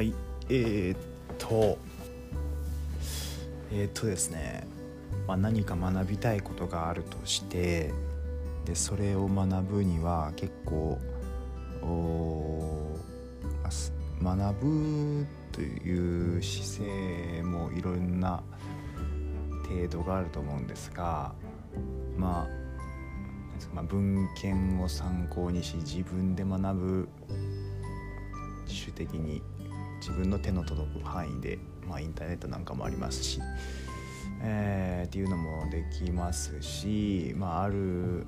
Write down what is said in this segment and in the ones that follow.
はいえー、っとえー、っとですね、まあ、何か学びたいことがあるとしてでそれを学ぶには結構学ぶという姿勢もいろんな程度があると思うんですがまあまあ、文献を参考にし自分で学ぶ自主的に自分の手の届く範囲で、まあ、インターネットなんかもありますし、えー、っていうのもできますし、まあ、ある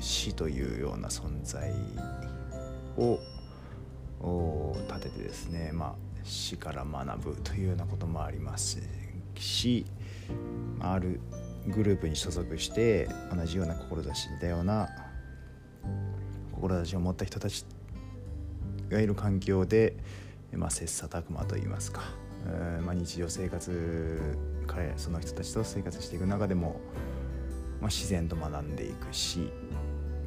死というような存在を立ててですね、まあ、死から学ぶというようなこともありますしあるグループに所属して同じような志だような志を持った人たちがいる環境で、まあ、切磋琢磨といいますか、まあ、日常生活彼その人たちと生活していく中でも、まあ、自然と学んでいくし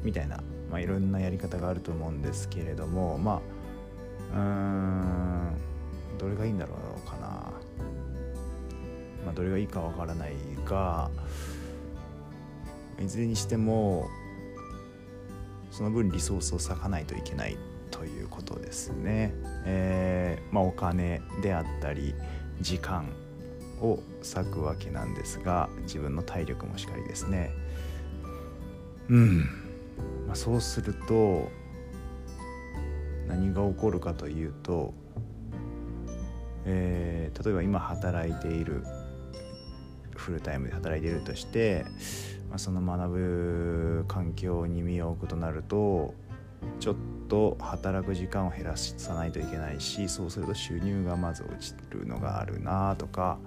みたいな、まあ、いろんなやり方があると思うんですけれどもまあうんどれがいいんだろうかな、まあ、どれがいいかわからないがいずれにしてもその分リソースを割かないといけない。ということですね。えー、まあ、お金であったり時間を割くわけなんですが自分の体力もしかりですね。うん、まあ、そうすると何が起こるかというと、えー、例えば今働いているフルタイムで働いているとして、まあ、その学ぶ環境に身を置くとなるとちょっと働く時間を減らさないといけないしそうすると収入がまず落ちるのがあるなとか。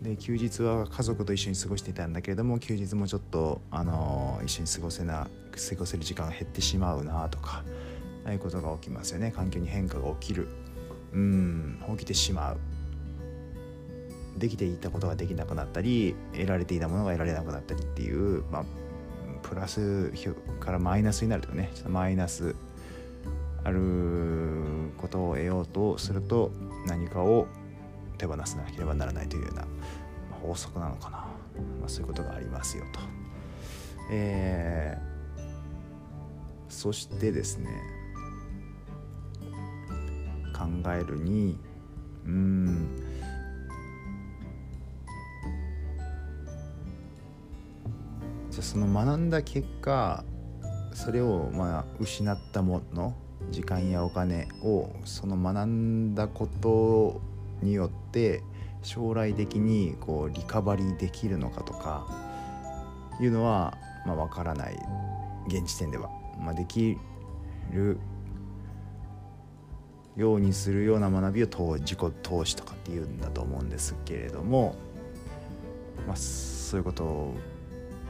で休日は家族と一緒に過ごしていたんだけれども休日もちょっと、あの一緒に過ごせな過ごせる時間が減ってしまうなとか。ああいうことが起きますよね。環境に変化が起きる。うん起きてしまう。できていたことができなくなったり得られていたものが得られなくなったりっていう、まあ、プラスからマイナスになるとかねちょっとマイナスあることを得ようとすると何かを手放さなければならないというような法則なのかな、まあ、そういうことがありますよと。えー、そしてですね考えるにうんじゃあその学んだ結果それをまあ失ったもの時間やお金をその学んだことによって将来的にこうリカバリーできるのかとかいうのはまあ分からない現時点では、まあ、できるようにするような学びを自己投資とかっていうんだと思うんですけれども、まあ、そういうこと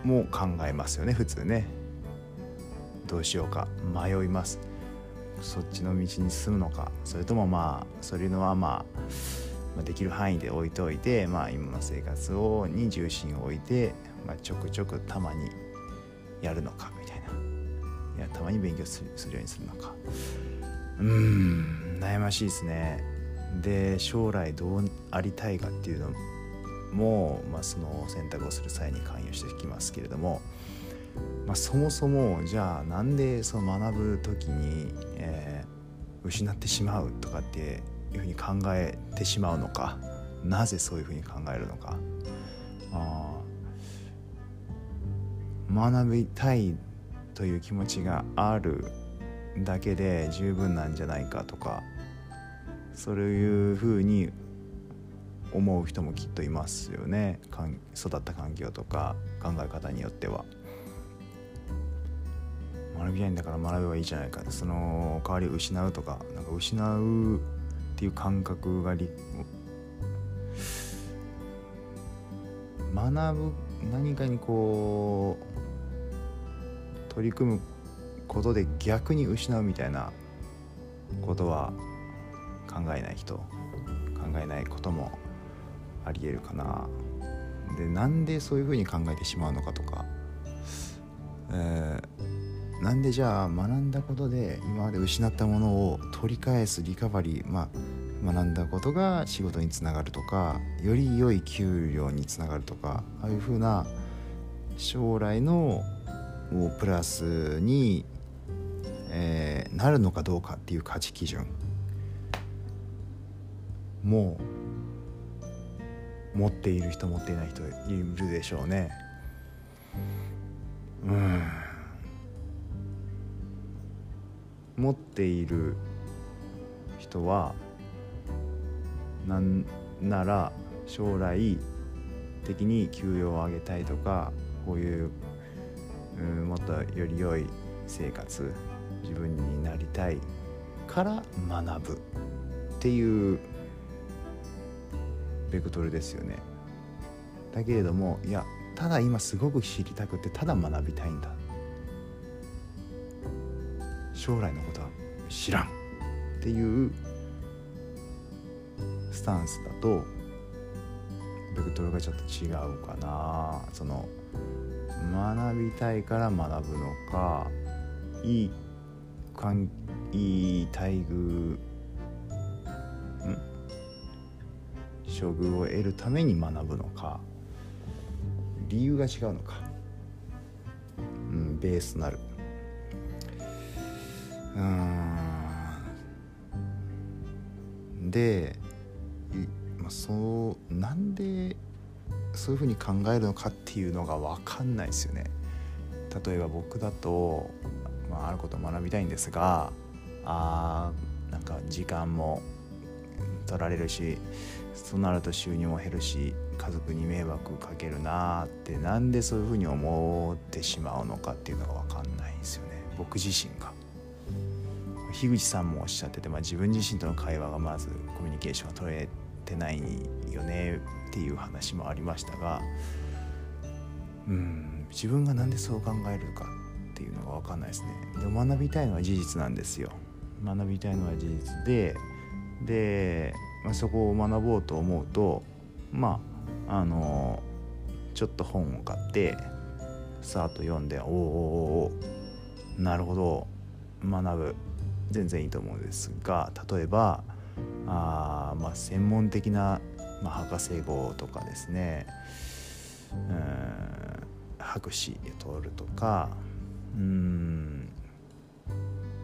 も考えますよね普通ね。どうしようか。迷います。そっちの道に進むのかそれともまあそういうのはまあできる範囲で置いておいて、まあ、今の生活をに重心を置いて、まあ、ちょくちょくたまにやるのかみたいな。いやたまに勉強するするようにするのか。うーん悩ましいですね。で将来どうありたいかっていうのも、まあ、その選択をする際に関与してきますけれども、まあ、そもそもじゃあなんでその学ぶ時に、えー、失ってしまうとかっていうふうに考えてしまうのかなぜそういうふうに考えるのか。あ学びたいという気持ちがあるだけで十分なんじゃないかとかそういうふうに思う人もきっといますよね。育った環境とか考え方によっては。学びたいんだから学べばいいじゃないかその代わり失うとかなんか失うっていう感覚がり学ぶ何かにこう取り組むことで逆に失うみたいなことは考えない人考えないこともありえるかな。でなんでそういうふうに考えてしまうのかとか、えー、なんでじゃあ学んだことで今まで失ったものを取り返すリカバリーまあ学んだことが仕事につながるとかより良い給料につながるとかああいうふうな将来のプラスに、えー、なるのかどうかっていう価値基準もう持っている人持っていない人いるでしょうね。持っている人はなんなら将来的に給与を上げたいとかこういううんもっとより良い生活自分になりたいから学ぶっていうベクトルですよね。だけれどもいやただ今すごく知りたくてただ学びたいんだ将来のこと知らん。っていうスタンスだとベクトルがちょっと違うかな。その学びたいから学ぶのかいいかんいい待遇ん？処遇を得るために学ぶのか理由が違うのか、うん、ベースとなる。うん。で、まあ、そうなんでそういうふうに考えるのかっていうのが分かんないですよね。例えば僕だと、まあ、あることを学びたいんですがあなんか時間も取られるしそうなると収入も減るし家族に迷惑かけるなってなんでそういうふうに思ってしまうのかっていうのが分かんないんですよね僕自身が。樋口さんもおっしゃってて、まあ、自分自身との会話がまずコミュニケーションが取れてないよねっていう話もありましたがうん自分が何でそう考えるかっていうのが分かんないですね。でも学びたいのは事実なんですよ。学びたいのは事実でで、まあ、そこを学ぼうと思うとまああのちょっと本を買ってさっと読んでおおおおなるほど学ぶ。全然いいと思うんですが例えばあ、まあ、専門的な、まあ、博士号とかですね。うん博士を取るとかうん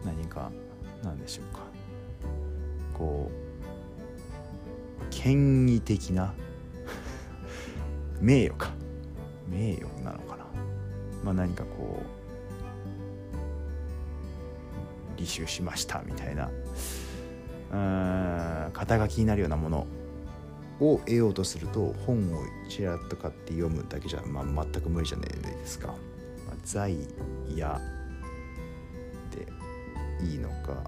何か何でしょうか。こう権威的な 名誉か。名誉なのかな、まあ、何かこう履修しましたみたいなうん肩書きになるようなものを得ようとすると本をちらっと買って読むだけじゃ、まあ、全く無理じゃないですか。まあ、在やでいいのか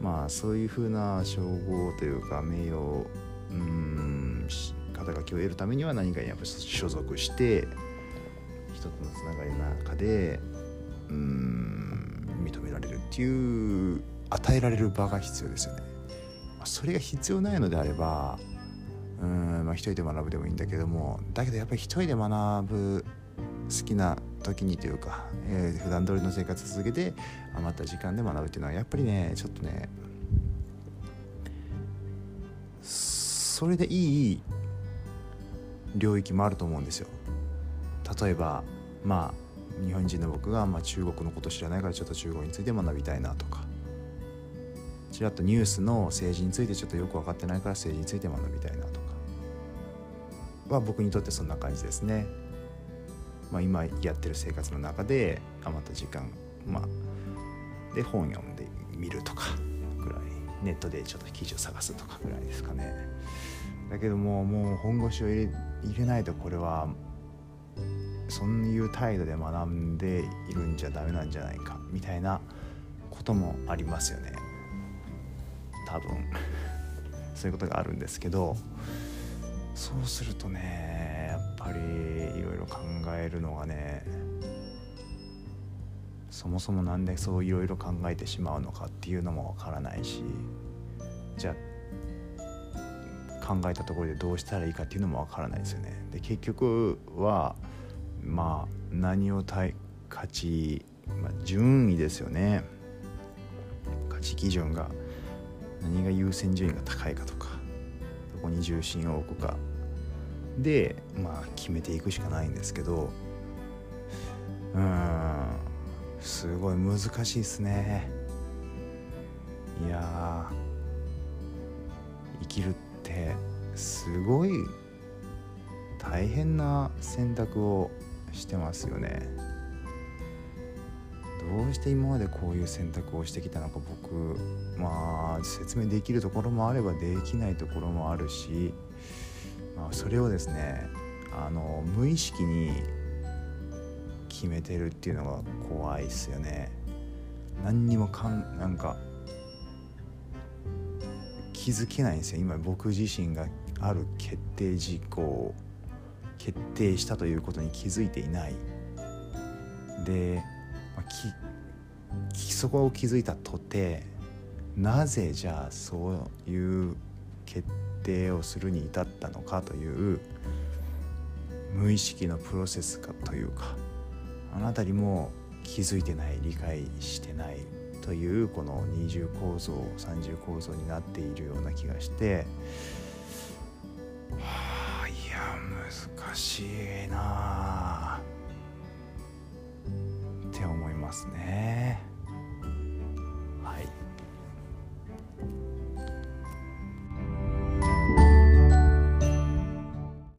まあそういうふうな称号というか名誉うん肩書きを得るためには何かにやっぱ所属して人とのつながりの中でうん認められるっていう与えられる場が必要ですよね。それが必要ないのであればうんまあ一人で学ぶでもいいんだけどもだけどやっぱり一人で学ぶ好きな時にというか、えー、普段通りの生活続けて余った時間で学ぶっていうのはやっぱりねちょっとねそれでいい領域もあると思うんですよ。例えばまあ日本人の僕が、まあ、中国のこと知らないからちょっと中国について学びたいなとかちらっとニュースの政治についてちょっとよく分かってないから政治について学びたいなとかは僕にとってそんな感じですね。まあ、今やってる生活の中で余った時間、まあ、で本読んでみるとかぐらいネットでちょっと記事を探すとかぐらいですかね。だけどももう本腰を入れ入れないとこれはそういう態度で学んでいるんじゃダメなんじゃないかみたいなこともありますよね多分 そういうことがあるんですけどそうするとねやっぱりいろいろ考えるのがねそもそも何でそういろいろ考えてしまうのかっていうのもわからないしじゃあ考えたところでどうしたらいいかっていうのもわからないですよね。で結局はまあ何を対価値、まあ、順位ですよね。価値基準が何が優先順位が高いかとかどこに重心を置くか。でまあ決めていくしかないんですけどうんすごい難しいですね。いや生きるってすごい大変な選択をしてますよね。どうして今までこういう選択をしてきたのか僕まあ説明できるところもあればできないところもあるし、まあ、それをですねあの無意識に決めてるっていうのが怖いっすよね。何にもかんなんか気づけないんですよ。今僕自身がある決定事項を。決定したということに気づいていない。で、まあ、きそこを気づいたとてなぜじゃあそういう決定をするに至ったのかという無意識のプロセスかというかあの辺りも気づいてない理解してないというこの二重構造三重構造になっているような気がしてはあや難しいなって思いますね。